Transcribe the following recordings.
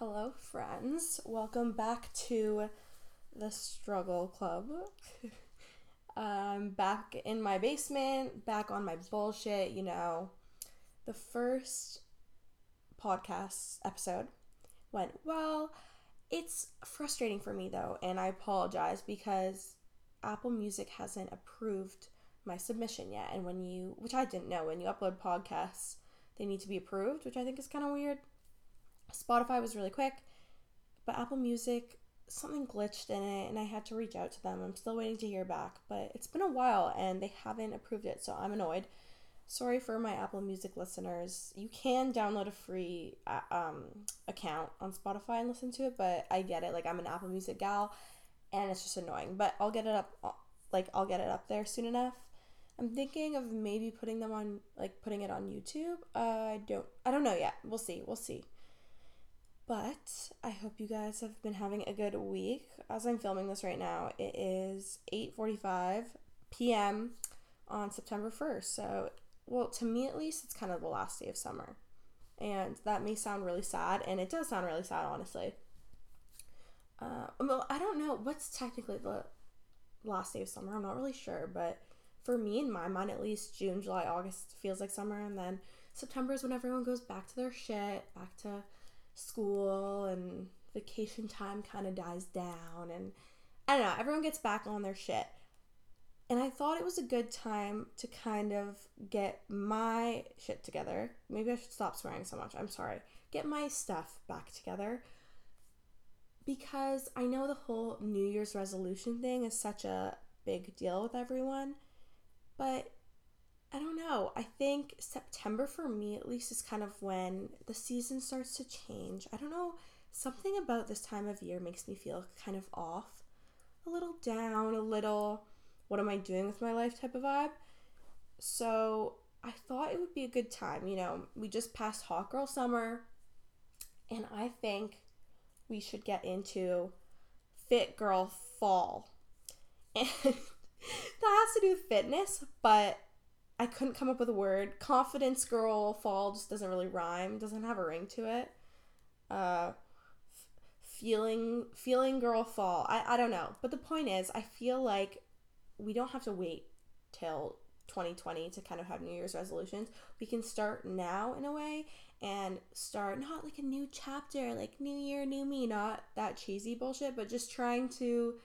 Hello, friends. Welcome back to the Struggle Club. I'm back in my basement, back on my bullshit, you know. The first podcast episode went well. It's frustrating for me though, and I apologize because Apple Music hasn't approved my submission yet. And when you, which I didn't know, when you upload podcasts, they need to be approved, which I think is kind of weird. Spotify was really quick, but Apple Music, something glitched in it and I had to reach out to them. I'm still waiting to hear back, but it's been a while and they haven't approved it, so I'm annoyed. Sorry for my Apple Music listeners. You can download a free uh, um, account on Spotify and listen to it, but I get it. Like, I'm an Apple Music gal and it's just annoying, but I'll get it up, uh, like, I'll get it up there soon enough. I'm thinking of maybe putting them on, like, putting it on YouTube. Uh, I don't, I don't know yet. We'll see. We'll see. But I hope you guys have been having a good week. As I'm filming this right now, it is 8:45 p.m. on September 1st. So, well, to me at least, it's kind of the last day of summer. And that may sound really sad, and it does sound really sad, honestly. Uh, well, I don't know what's technically the last day of summer. I'm not really sure, but for me, in my mind, at least June, July, August feels like summer, and then September is when everyone goes back to their shit, back to school and vacation time kind of dies down and I don't know, everyone gets back on their shit. And I thought it was a good time to kind of get my shit together. Maybe I should stop swearing so much. I'm sorry. Get my stuff back together. Because I know the whole New Year's resolution thing is such a big deal with everyone. But I don't know. I think September for me at least is kind of when the season starts to change. I don't know. Something about this time of year makes me feel kind of off, a little down, a little what am I doing with my life type of vibe. So I thought it would be a good time. You know, we just passed Hot Girl Summer, and I think we should get into Fit Girl Fall. And that has to do with fitness, but I couldn't come up with a word. Confidence girl fall just doesn't really rhyme. Doesn't have a ring to it. Uh, feeling feeling girl fall. I I don't know. But the point is, I feel like we don't have to wait till 2020 to kind of have New Year's resolutions. We can start now in a way and start not like a new chapter, like new year, new me, not that cheesy bullshit, but just trying to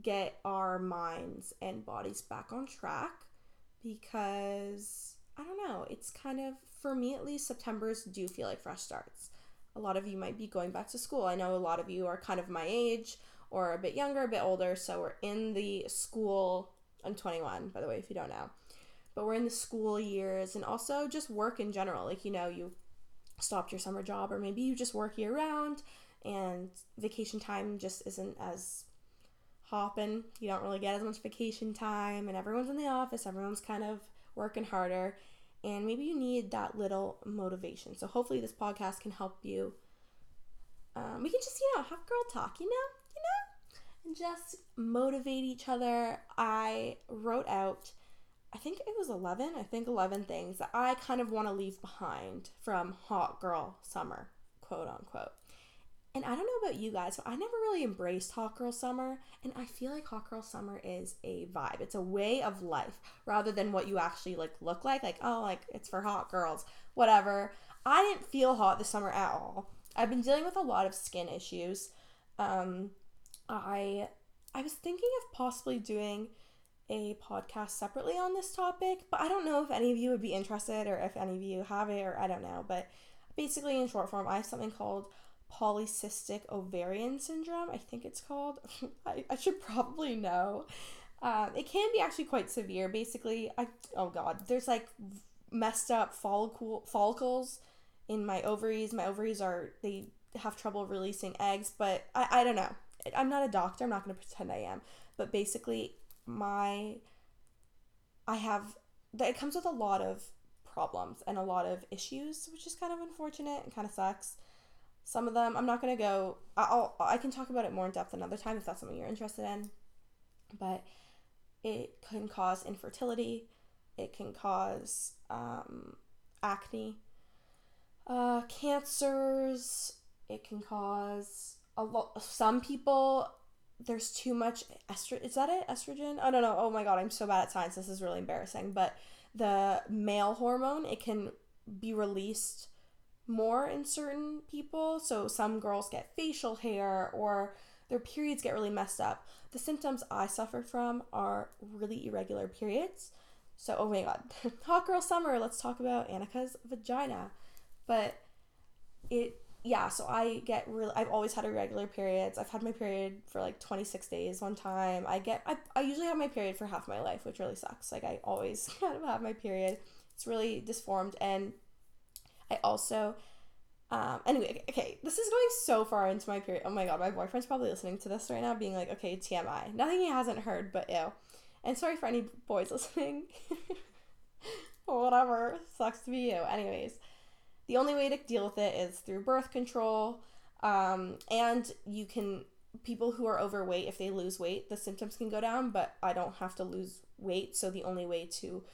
get our minds and bodies back on track because I don't know, it's kind of, for me at least, September's do feel like fresh starts. A lot of you might be going back to school. I know a lot of you are kind of my age or a bit younger, a bit older, so we're in the school. I'm 21, by the way, if you don't know. But we're in the school years and also just work in general. Like, you know, you stopped your summer job, or maybe you just work year round and vacation time just isn't as hopping. You don't really get as much vacation time, and everyone's in the office, everyone's kind of working harder, and maybe you need that little motivation. So, hopefully, this podcast can help you. Um, we can just, you know, have girl talk, you know, you know, and just motivate each other. I wrote out, I think it was 11, I think 11 things that I kind of want to leave behind from Hot Girl Summer, quote unquote. And I don't know about you guys, but I never really embraced Hot Girl Summer. And I feel like Hot Girl Summer is a vibe. It's a way of life rather than what you actually like look like. Like, oh, like it's for hot girls, whatever. I didn't feel hot this summer at all. I've been dealing with a lot of skin issues. Um, I I was thinking of possibly doing a podcast separately on this topic, but I don't know if any of you would be interested or if any of you have it or I don't know. But basically, in short form, I have something called polycystic ovarian syndrome, I think it's called. I, I should probably know. Um, it can be actually quite severe. Basically, I oh god, there's like messed up follicle follicles in my ovaries. My ovaries are they have trouble releasing eggs, but I, I don't know. I'm not a doctor. I'm not going to pretend I am. But basically, my I have it comes with a lot of problems and a lot of issues, which is kind of unfortunate and kind of sucks. Some of them I'm not gonna go. I'll I can talk about it more in depth another time if that's something you're interested in. But it can cause infertility. It can cause um, acne, uh, cancers, It can cause a lot. Some people, there's too much estrogen. Is that it? Estrogen? I don't know. Oh my god, I'm so bad at science. This is really embarrassing. But the male hormone, it can be released more in certain people. So some girls get facial hair or their periods get really messed up. The symptoms I suffer from are really irregular periods. So, oh my god, hot girl summer, let's talk about Annika's vagina. But it, yeah, so I get really, I've always had irregular periods. I've had my period for like 26 days one time. I get, I, I usually have my period for half my life, which really sucks. Like, I always kind of have my period. It's really disformed. And I also um, anyway, okay, this is going so far into my period. Oh my god, my boyfriend's probably listening to this right now, being like, okay, TMI. Nothing he hasn't heard, but ew. And sorry for any boys listening. Whatever. Sucks to be you. Anyways, the only way to deal with it is through birth control. Um, and you can, people who are overweight, if they lose weight, the symptoms can go down, but I don't have to lose weight. So the only way to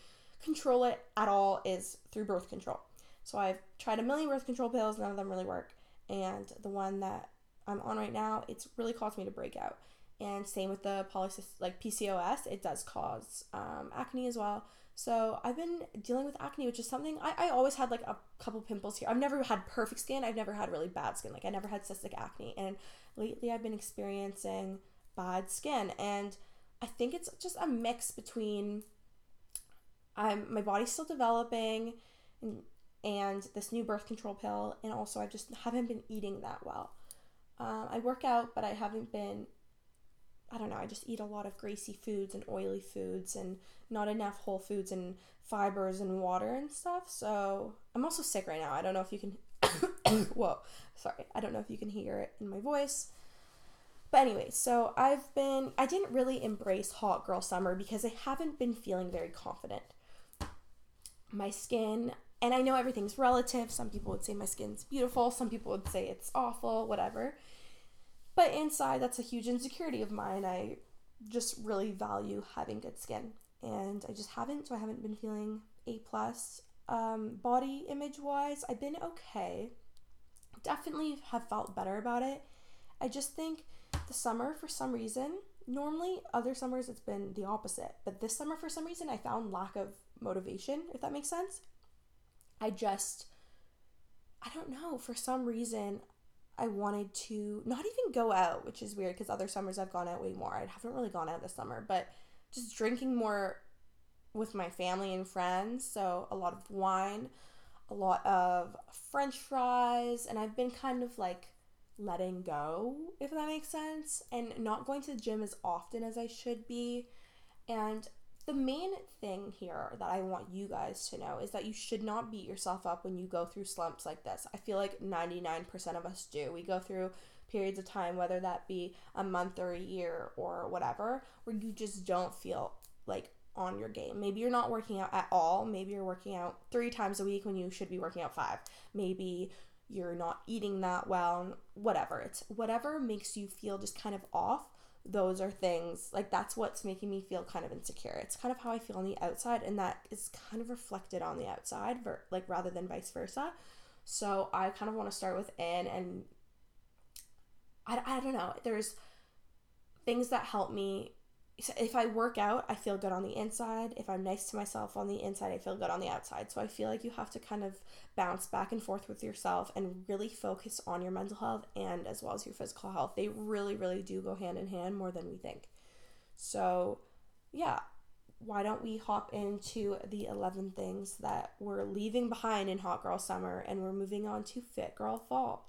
control it at all is through birth control. So I've tried a million birth control pills, none of them really work. And the one that I'm on right now, it's really caused me to break out. And same with the polycystic, like PCOS, it does cause um, acne as well. So I've been dealing with acne, which is something I, I always had like a couple pimples here. I've never had perfect skin. I've never had really bad skin. Like I never had cystic acne. And lately I've been experiencing bad skin. And I think it's just a mix between I'm my body's still developing and and this new birth control pill, and also I just haven't been eating that well. Um, I work out, but I haven't been. I don't know. I just eat a lot of greasy foods and oily foods, and not enough whole foods and fibers and water and stuff. So I'm also sick right now. I don't know if you can. Whoa, sorry. I don't know if you can hear it in my voice. But anyway, so I've been. I didn't really embrace hot girl summer because I haven't been feeling very confident. My skin, and I know everything's relative. Some people would say my skin's beautiful, some people would say it's awful, whatever. But inside, that's a huge insecurity of mine. I just really value having good skin, and I just haven't. So I haven't been feeling a plus. Um, body image wise, I've been okay. Definitely have felt better about it. I just think the summer, for some reason, normally other summers it's been the opposite, but this summer, for some reason, I found lack of motivation. If that makes sense. I just, I don't know, for some reason, I wanted to not even go out, which is weird because other summers I've gone out way more. I haven't really gone out this summer, but just drinking more with my family and friends. So a lot of wine, a lot of french fries, and I've been kind of like letting go, if that makes sense, and not going to the gym as often as I should be. And the main thing here that I want you guys to know is that you should not beat yourself up when you go through slumps like this. I feel like 99% of us do. We go through periods of time, whether that be a month or a year or whatever, where you just don't feel like on your game. Maybe you're not working out at all. Maybe you're working out three times a week when you should be working out five. Maybe you're not eating that well, whatever. It's whatever makes you feel just kind of off those are things like that's what's making me feel kind of insecure. It's kind of how I feel on the outside, and that is kind of reflected on the outside, like rather than vice versa. So I kind of want to start within, and I, I don't know. There's things that help me if I work out, I feel good on the inside. If I'm nice to myself on the inside, I feel good on the outside. So I feel like you have to kind of bounce back and forth with yourself and really focus on your mental health and as well as your physical health. They really, really do go hand in hand more than we think. So, yeah, why don't we hop into the 11 things that we're leaving behind in Hot Girl Summer and we're moving on to Fit Girl Fall?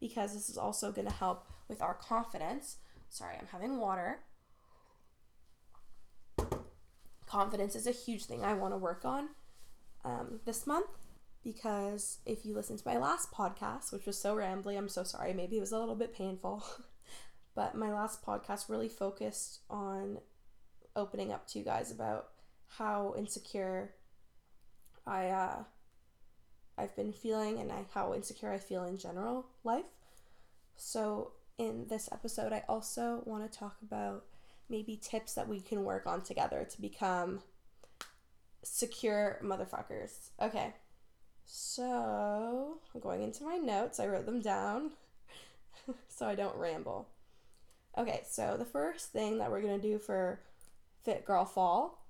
Because this is also going to help with our confidence. Sorry, I'm having water confidence is a huge thing I want to work on um, this month because if you listen to my last podcast, which was so rambly, I'm so sorry. Maybe it was a little bit painful, but my last podcast really focused on opening up to you guys about how insecure I uh, I've been feeling and I, how insecure I feel in general life. So in this episode, I also want to talk about maybe tips that we can work on together to become secure motherfuckers. Okay. So, I'm going into my notes. I wrote them down. so I don't ramble. Okay, so the first thing that we're going to do for Fit Girl Fall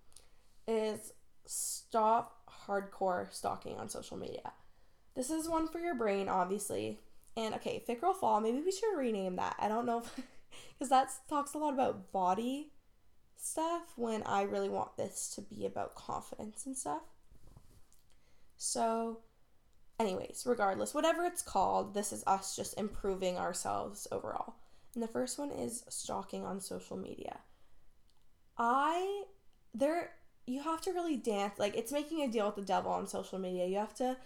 is stop hardcore stalking on social media. This is one for your brain, obviously. And okay, Fit Girl Fall, maybe we should rename that. I don't know because that talks a lot about body stuff when I really want this to be about confidence and stuff. So, anyways, regardless, whatever it's called, this is us just improving ourselves overall. And the first one is stalking on social media. I there you have to really dance like it's making a deal with the devil on social media. You have to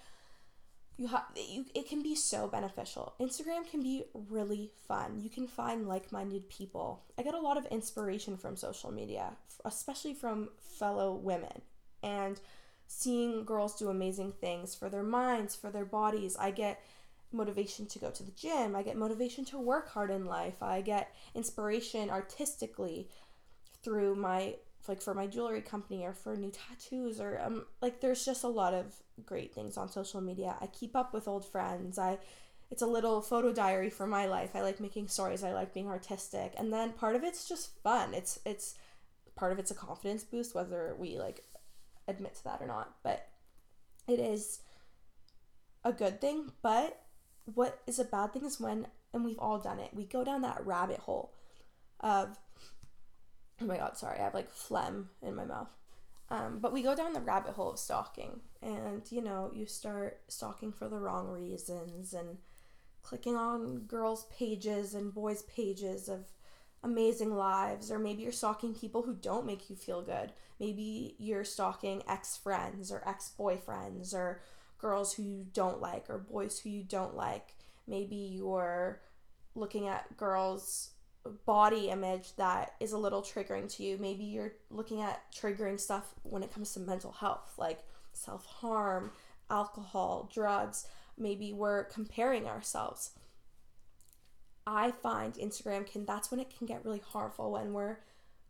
you have you it can be so beneficial. Instagram can be really fun. You can find like-minded people. I get a lot of inspiration from social media, especially from fellow women. And seeing girls do amazing things for their minds, for their bodies. I get motivation to go to the gym. I get motivation to work hard in life. I get inspiration artistically through my like for my jewelry company or for new tattoos or um like there's just a lot of great things on social media. I keep up with old friends. I it's a little photo diary for my life. I like making stories. I like being artistic. And then part of it's just fun. It's it's part of it's a confidence boost whether we like admit to that or not. But it is a good thing, but what is a bad thing is when and we've all done it. We go down that rabbit hole of oh my god, sorry, I have like phlegm in my mouth. Um, but we go down the rabbit hole of stalking, and you know, you start stalking for the wrong reasons and clicking on girls' pages and boys' pages of amazing lives, or maybe you're stalking people who don't make you feel good. Maybe you're stalking ex friends or ex boyfriends or girls who you don't like or boys who you don't like. Maybe you're looking at girls' body image that is a little triggering to you. Maybe you're looking at triggering stuff when it comes to mental health, like self harm, alcohol, drugs. Maybe we're comparing ourselves. I find Instagram can, that's when it can get really harmful when we're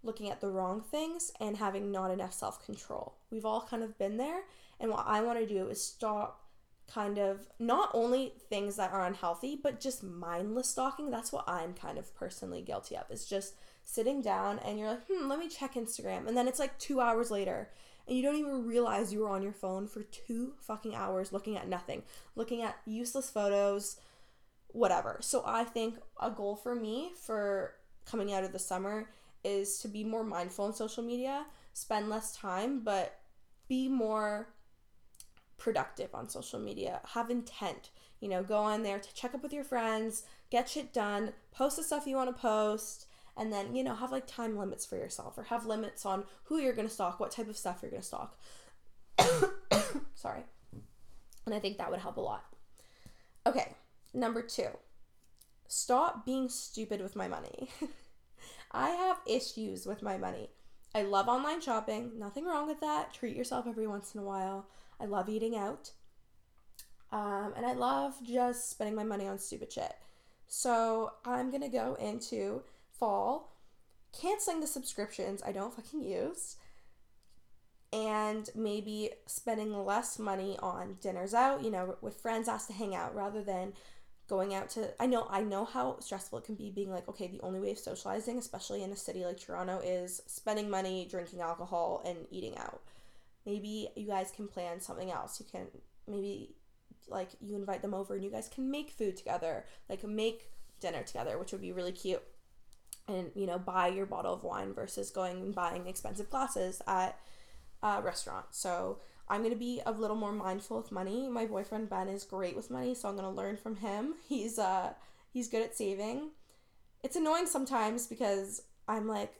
looking at the wrong things and having not enough self control. We've all kind of been there. And what I want to do is stop kind of not only things that are unhealthy, but just mindless stalking. That's what I'm kind of personally guilty of. Is just sitting down and you're like, hmm, let me check Instagram. And then it's like two hours later and you don't even realize you were on your phone for two fucking hours looking at nothing, looking at useless photos, whatever. So I think a goal for me for coming out of the summer is to be more mindful in social media, spend less time, but be more productive on social media. Have intent. You know, go on there to check up with your friends, get shit done, post the stuff you want to post, and then, you know, have like time limits for yourself or have limits on who you're going to stalk, what type of stuff you're going to stalk. Sorry. And I think that would help a lot. Okay, number two, stop being stupid with my money. I have issues with my money. I love online shopping, nothing wrong with that. Treat yourself every once in a while. I love eating out. Um, and I love just spending my money on stupid shit. So I'm gonna go into fall, canceling the subscriptions I don't fucking use, and maybe spending less money on dinners out, you know, with friends asked to hang out rather than going out to I know I know how stressful it can be being like, okay, the only way of socializing, especially in a city like Toronto, is spending money, drinking alcohol, and eating out maybe you guys can plan something else. You can maybe like you invite them over and you guys can make food together, like make dinner together, which would be really cute. And you know, buy your bottle of wine versus going and buying expensive glasses at a restaurant. So I'm gonna be a little more mindful with money. My boyfriend Ben is great with money, so I'm gonna learn from him. He's uh he's good at saving. It's annoying sometimes because I'm like,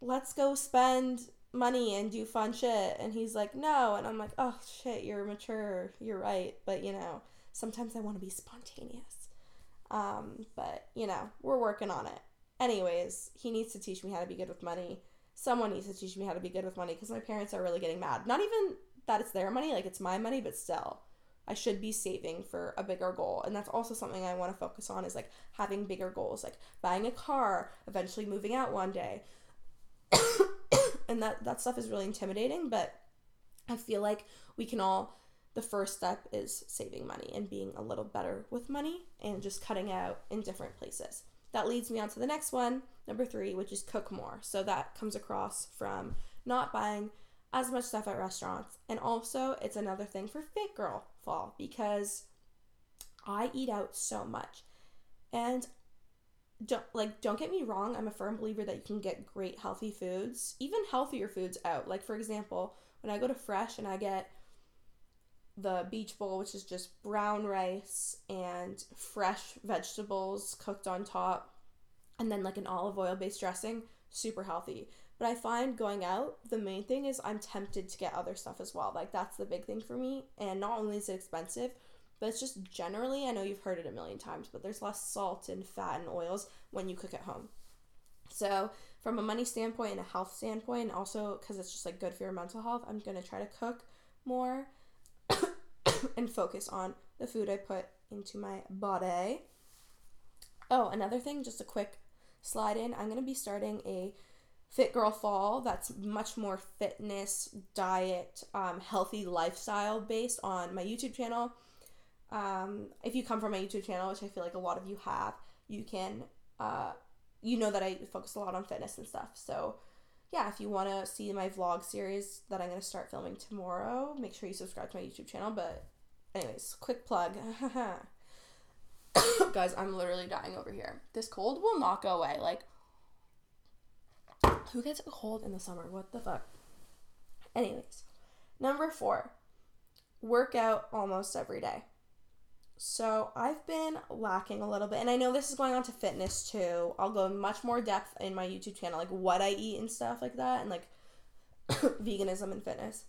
let's go spend money and do fun shit. And he's like no. And i'm like oh shit you're mature. You're right. But you know sometimes i want to be spontaneous. Um but you know we're working on it. Anyways he needs to teach me how to be good with money. Someone needs to teach me how to be good with money because my parents are really getting mad. Not even that it's their money like it's my money but still i should be saving for a bigger goal. And that's also something i want to focus on is like having bigger goals. Like buying a car eventually moving out one day and that that stuff is really intimidating but i feel like we can all the first step is saving money and being a little better with money and just cutting out in different places. That leads me on to the next one, number three, which is cook more. So that comes across from not buying as much stuff at restaurants. And also, it's another thing for Fit Girl Fall because I eat out so much. And don't like don't get me wrong, I'm a firm believer that you can get great healthy foods, even healthier foods out. Like for example, when I go to Fresh and I get the beach bowl, which is just brown rice and fresh vegetables cooked on top, and then like an olive oil based dressing, super healthy. But I find going out, the main thing is I'm tempted to get other stuff as well. Like that's the big thing for me. And not only is it expensive, but it's just generally, I know you've heard it a million times, but there's less salt and fat and oils when you cook at home. So, from a money standpoint and a health standpoint, and also because it's just like good for your mental health, I'm gonna try to cook more and focus on the food I put into my body. Oh, another thing, just a quick slide in. I'm gonna be starting a Fit Girl Fall that's much more fitness, diet, um, healthy lifestyle based on my YouTube channel. Um, if you come from my YouTube channel, which I feel like a lot of you have, you can, uh, you know that I focus a lot on fitness and stuff. So, yeah, if you want to see my vlog series that I'm going to start filming tomorrow, make sure you subscribe to my YouTube channel. But, anyways, quick plug. Guys, I'm literally dying over here. This cold will not go away. Like, who gets a cold in the summer? What the fuck? Anyways, number four, work out almost every day. So I've been lacking a little bit, and I know this is going on to fitness too. I'll go much more depth in my YouTube channel, like what I eat and stuff like that, and like veganism and fitness.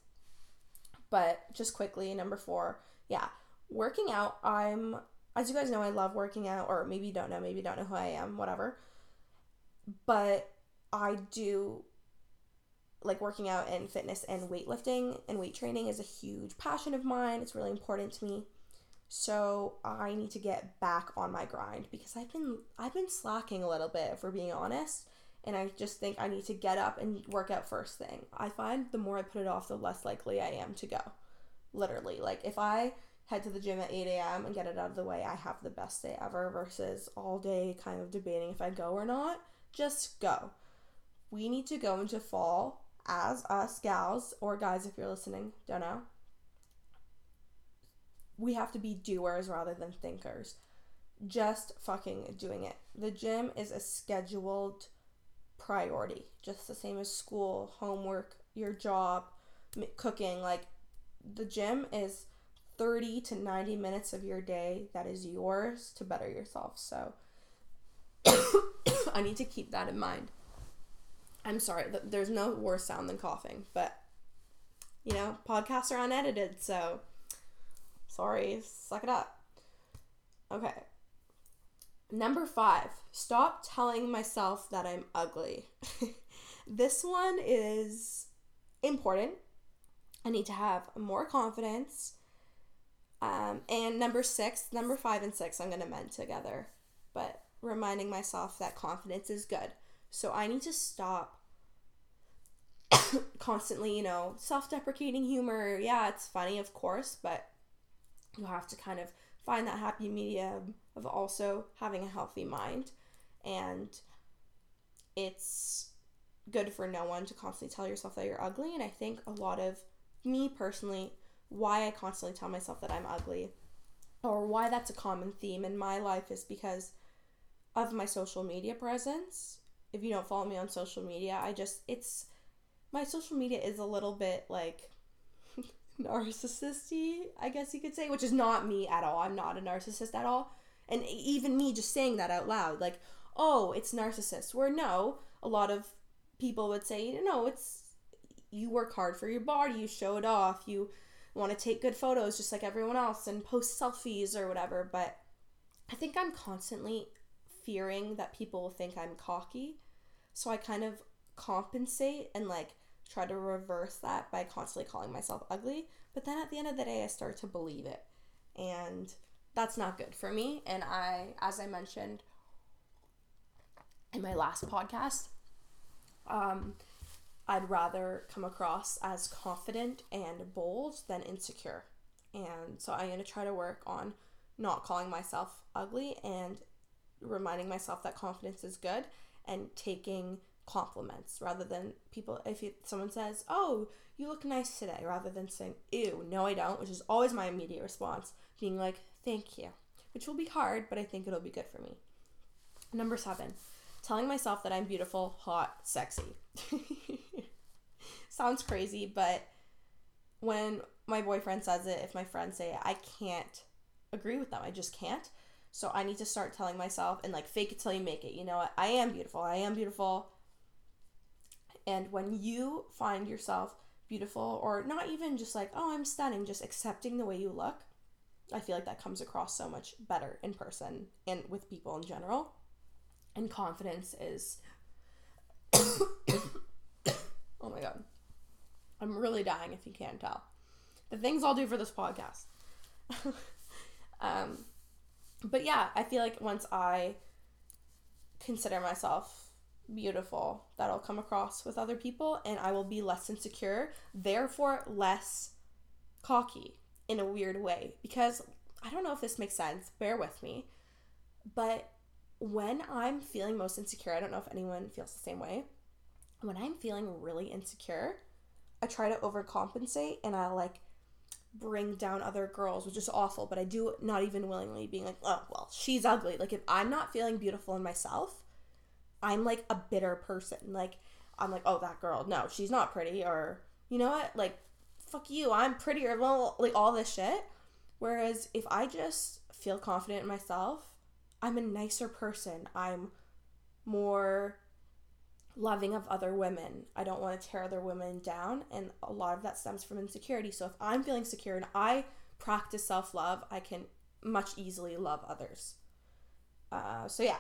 But just quickly, number four, yeah, working out. I'm, as you guys know, I love working out, or maybe you don't know, maybe you don't know who I am, whatever. But I do like working out and fitness and weightlifting and weight training is a huge passion of mine. It's really important to me. So I need to get back on my grind because I've been I've been slacking a little bit we're being honest. And I just think I need to get up and work out first thing. I find the more I put it off, the less likely I am to go. Literally. Like if I head to the gym at 8 a.m. and get it out of the way, I have the best day ever versus all day kind of debating if I go or not. Just go. We need to go into fall as us gals or guys if you're listening, don't know we have to be doers rather than thinkers. Just fucking doing it. The gym is a scheduled priority, just the same as school, homework, your job, cooking. Like, the gym is 30 to 90 minutes of your day that is yours to better yourself. So, I need to keep that in mind. I'm sorry, there's no worse sound than coughing, but you know, podcasts are unedited, so Sorry, suck it up. Okay. Number five, stop telling myself that I'm ugly. this one is important. I need to have more confidence. Um, and number six, number five and six, I'm going to mend together. But reminding myself that confidence is good. So I need to stop constantly, you know, self deprecating humor. Yeah, it's funny, of course, but you have to kind of find that happy medium of also having a healthy mind. And it's good for no one to constantly tell yourself that you're ugly. And i think a lot of me personally why i constantly tell myself that i'm ugly or why that's a common theme in my life is because of my social media presence. If you don't follow me on social media i just it's my social media is a little bit like narcissisty, I guess you could say, which is not me at all. I'm not a narcissist at all. And even me just saying that out loud, like, oh, it's narcissist. Where no, a lot of people would say, no, it's you work hard for your body, you show it off, you want to take good photos just like everyone else and post selfies or whatever. But I think I'm constantly fearing that people will think I'm cocky. So I kind of compensate and like try to reverse that by constantly calling myself ugly. But then at the end of the day, I start to believe it. And that's not good for me. And I, as I mentioned in my last podcast, um, I'd rather come across as confident and bold than insecure. And so I'm going to try to work on not calling myself ugly and reminding myself that confidence is good and taking compliments rather than people if you, someone says oh you look nice today rather than saying ew no i don't which is always my immediate response being like thank you which will be hard but i think it'll be good for me number seven telling myself that i'm beautiful hot sexy sounds crazy but when my boyfriend says it if my friends say it i can't agree with them i just can't so I need to start telling myself and like fake it till you make it. You know what? I am beautiful. I am beautiful. And when you find yourself beautiful, or not even just like, oh, I'm stunning, just accepting the way you look, I feel like that comes across so much better in person and with people in general. And confidence is. oh my god. I'm really dying if you can't tell. The things I'll do for this podcast. um, but yeah, I feel like once I consider myself beautiful, that I'll come across with other people and I will be less insecure, therefore less cocky in a weird way. Because I don't know if this makes sense, bear with me, but when I'm feeling most insecure, I don't know if anyone feels the same way. When I'm feeling really insecure, I try to overcompensate and I like bring down other girls, which is awful, but I do not even willingly being like, oh, well, she's ugly. Like, if I'm not feeling beautiful in myself, I'm like a bitter person. Like, I'm like, oh, that girl, no, she's not pretty, or you know what? Like, fuck you, I'm prettier, well, like all this shit. Whereas if I just feel confident in myself, I'm a nicer person. I'm more loving of other women. I don't want to tear other women down. And a lot of that stems from insecurity. So if I'm feeling secure and I practice self love, I can much easily love others. Uh, so yeah.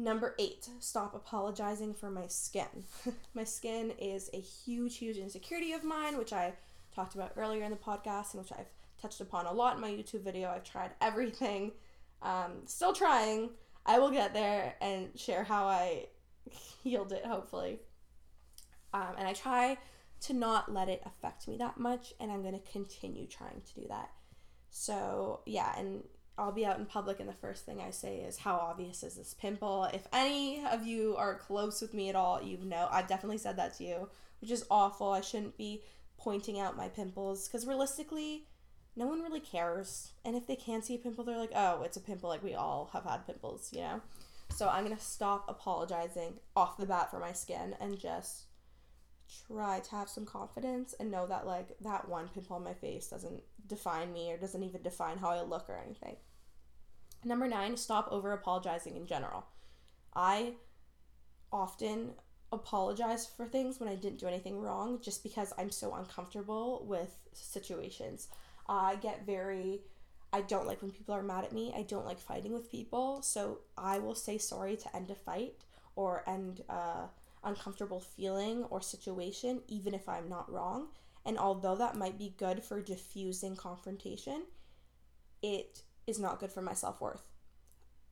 Number eight, stop apologizing for my skin. my skin is a huge, huge insecurity of mine, which I talked about earlier in the podcast and which I've touched upon a lot in my YouTube video. I've tried everything, um, still trying. I will get there and share how I healed it, hopefully. Um, and I try to not let it affect me that much, and I'm going to continue trying to do that. So, yeah, and I'll be out in public, and the first thing I say is, How obvious is this pimple? If any of you are close with me at all, you know I've definitely said that to you, which is awful. I shouldn't be pointing out my pimples because realistically, no one really cares. And if they can see a pimple, they're like, Oh, it's a pimple. Like, we all have had pimples, you know? So I'm gonna stop apologizing off the bat for my skin and just try to have some confidence and know that like that one pimple on my face doesn't define me or doesn't even define how I look or anything. Number nine, stop over apologizing in general. I often apologize for things when I didn't do anything wrong just because I'm so uncomfortable with situations. I get very I don't like when people are mad at me. I don't like fighting with people. So I will say sorry to end a fight or end a uncomfortable feeling or situation, even if I'm not wrong. And although that might be good for diffusing confrontation, it is not good for my self worth.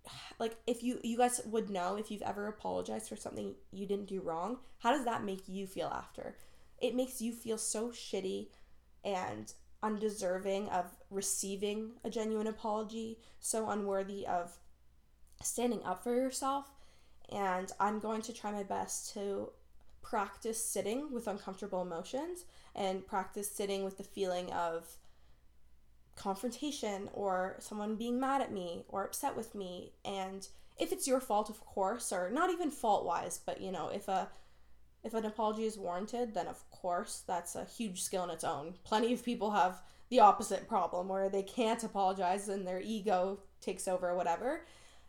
Like if you you guys would know if you've ever apologized for something you didn't do wrong, how does that make you feel after? It makes you feel so shitty and undeserving of receiving a genuine apology, so unworthy of standing up for yourself. And I'm going to try my best to practice sitting with uncomfortable emotions and practice sitting with the feeling of confrontation or someone being mad at me or upset with me. And if it's your fault, of course, or not even fault wise, but you know, if a if an apology is warranted, then of course that's a huge skill in its own. Plenty of people have the opposite problem where they can't apologize and their ego takes over or whatever.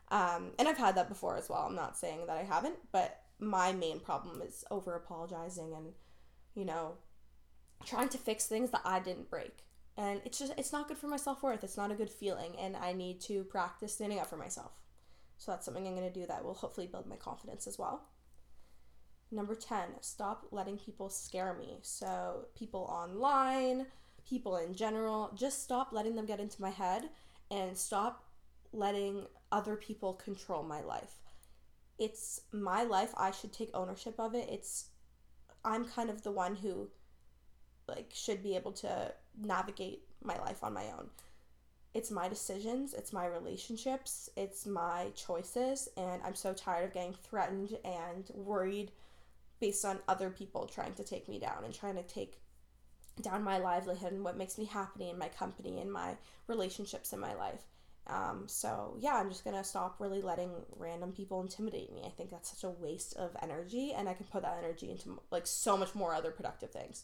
Um, and I've had that before as well. I'm not saying that I haven't, but my main problem is over apologizing and, you know, trying to fix things that I didn't break. And it's just, it's not good for my self worth. It's not a good feeling. And I need to practice standing up for myself. So that's something I'm going to do that will hopefully build my confidence as well. Number 10, stop letting people scare me. So, people online, people in general, just stop letting them get into my head and stop letting other people control my life. It's my life. I should take ownership of it. It's I'm kind of the one who like should be able to navigate my life on my own. It's my decisions, it's my relationships, it's my choices, and I'm so tired of getting threatened and worried based on other people trying to take me down and trying to take down my livelihood and what makes me happy in my company and my relationships in my life. Um, so yeah, I'm just gonna stop really letting random people intimidate me. I think that's such a waste of energy, and I can put that energy into like so much more other productive things.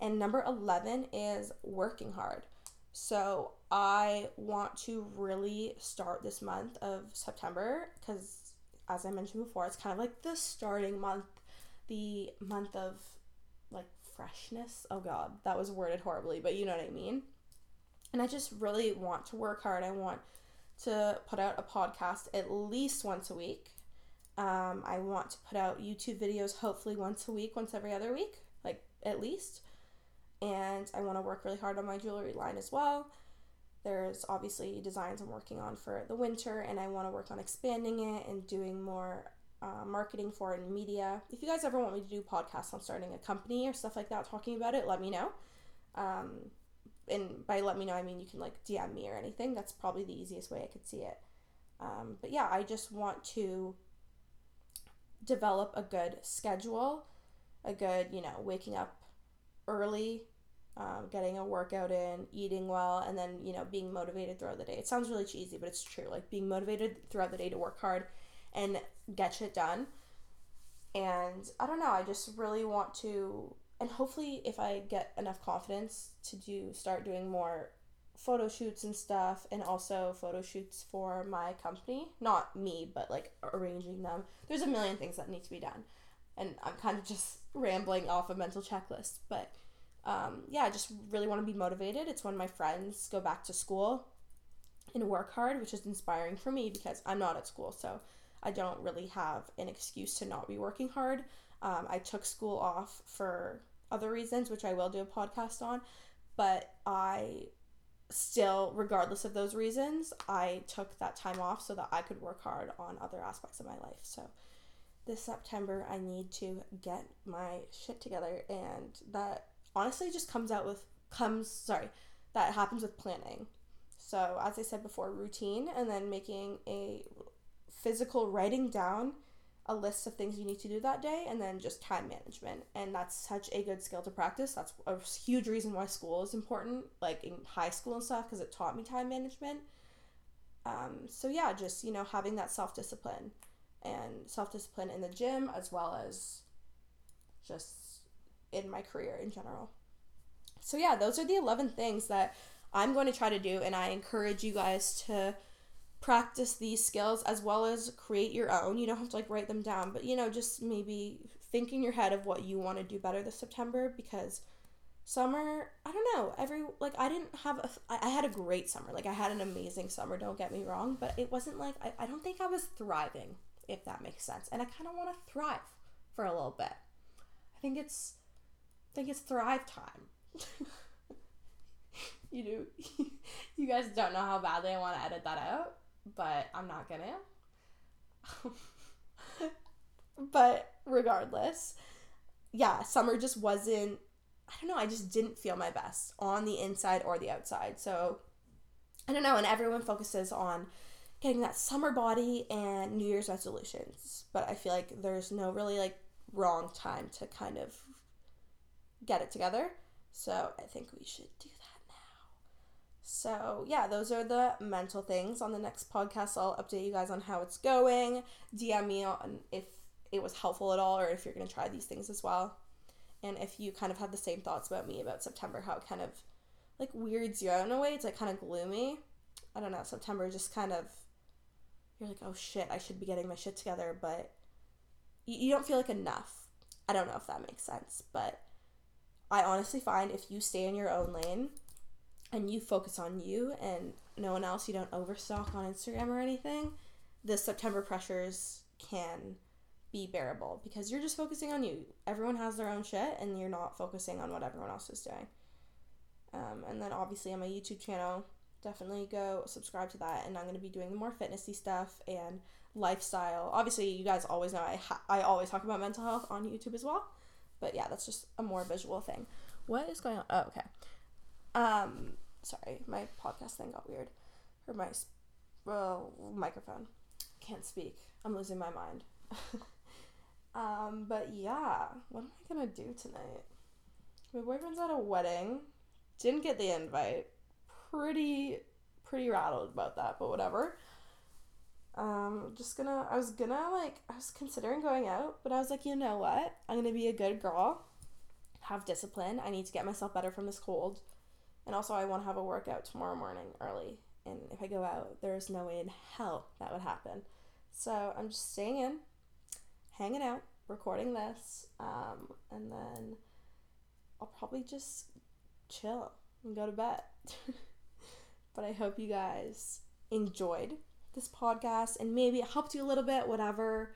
And number 11 is working hard. So I want to really start this month of September because, as I mentioned before, it's kind of like the starting month, the month of like freshness. Oh God, that was worded horribly, but you know what I mean. And I just really want to work hard. I want to put out a podcast at least once a week. Um, I want to put out YouTube videos hopefully once a week, once every other week, like at least. And I want to work really hard on my jewelry line as well. There's obviously designs I'm working on for the winter, and I want to work on expanding it and doing more uh, marketing for it in media. If you guys ever want me to do podcasts on starting a company or stuff like that, talking about it, let me know. Um, and by let me know, I mean you can like DM me or anything. That's probably the easiest way I could see it. Um, but yeah, I just want to develop a good schedule, a good, you know, waking up early, um, getting a workout in, eating well, and then, you know, being motivated throughout the day. It sounds really cheesy, but it's true. Like being motivated throughout the day to work hard and get shit done. And I don't know, I just really want to and hopefully if I get enough confidence to do start doing more photo shoots and stuff and also photo shoots for my company not me but like arranging them there's a million things that need to be done and i'm kind of just rambling off a mental checklist but um, yeah i just really want to be motivated it's when my friends go back to school and work hard which is inspiring for me because i'm not at school so i don't really have an excuse to not be working hard um, i took school off for other reasons, which I will do a podcast on. But I still, regardless of those reasons, I took that time off so that I could work hard on other aspects of my life. So this September, I need to get my shit together. And that honestly just comes out with, comes, sorry, that happens with planning. So, as I said before, routine and then making a physical writing down a list of things you need to do that day and then just time management. And that's such a good skill to practice. That's a huge reason why school is important like in high school and stuff because it taught me time management. Um, so yeah just you know having that self-discipline and self-discipline in the gym as well as just in my career in general so yeah those are the 11 things that i'm going to try to do and i encourage you guys to practice these skills as well as create your own. You don't have to like write them down, but you know, just maybe think in your head of what you want to do better this September because summer, I don't know, every like I didn't have a I had a great summer. Like I had an amazing summer, don't get me wrong, but it wasn't like I, I don't think I was thriving, if that makes sense. And I kind of want to thrive for a little bit. I think it's Think it's thrive time. you do you guys don't know how badly I want to edit that out but I'm not gonna. but regardless, yeah, summer just wasn't. I don't know. I just didn't feel my best on the inside or the outside. So I don't know. And everyone focuses on getting that summer body and New Year's resolutions, but I feel like there's no really like wrong time to kind of get it together. So I think we should do that now. so, yeah, those are the mental things. On the next podcast, I'll update you guys on how it's going. DM me on if it was helpful at all or if you're going to try these things as well. And if you kind of have the same thoughts about me about September, how it kind of like weirds you out in a way. It's like kind of gloomy. I don't know. September just kind of, you're like, oh shit, I should be getting my shit together, but you, you don't feel like enough. I don't know if that makes sense, but I honestly find if you stay in your own lane, and you focus on you and no one else, you don't overstock on Instagram or anything, the September pressures can be bearable because you're just focusing on you. Everyone has their own shit and you're not focusing on what everyone else is doing. Um, and then obviously on my YouTube channel, definitely go subscribe to that. And I'm going to be doing more fitnessy stuff and lifestyle. Obviously, you guys always know I, ha- I always talk about mental health on YouTube as well. But yeah, that's just a more visual thing. What is going on? Oh, okay. Um, sorry, my podcast thing got weird. Or my well, microphone. Can't speak. I'm losing my mind. um, but yeah, what am I gonna do tonight? My boyfriend's at a wedding. Didn't get the invite. Pretty, pretty rattled about that, but whatever. Um, just gonna. I was gonna like. I was considering going out, but I was like, you know what? I'm gonna be a good girl. Have discipline. I need to get myself better from this cold, and also I want to have a workout tomorrow morning early. And if I go out, there's no way in hell that would happen. So I'm just staying in, hanging out, recording this, um, and then I'll probably just chill and go to bed. but I hope you guys enjoyed this podcast and maybe it helped you a little bit, whatever.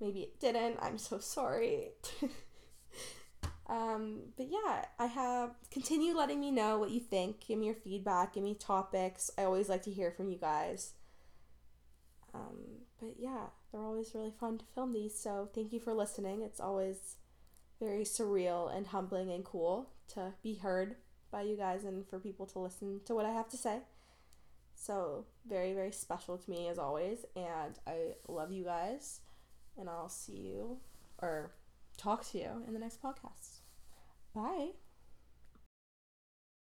Maybe it didn't. I'm so sorry. um, but yeah, I have continue letting me know what you think. Give me your feedback, give me topics. I always like to hear from you guys. Um, but yeah, they're always really fun to film these. So thank you for listening. It's always very surreal and humbling and cool to be heard by you guys and for people to listen to what I have to say. So, very, very special to me as always. And I love you guys. And I'll see you or talk to you in the next podcast. Bye.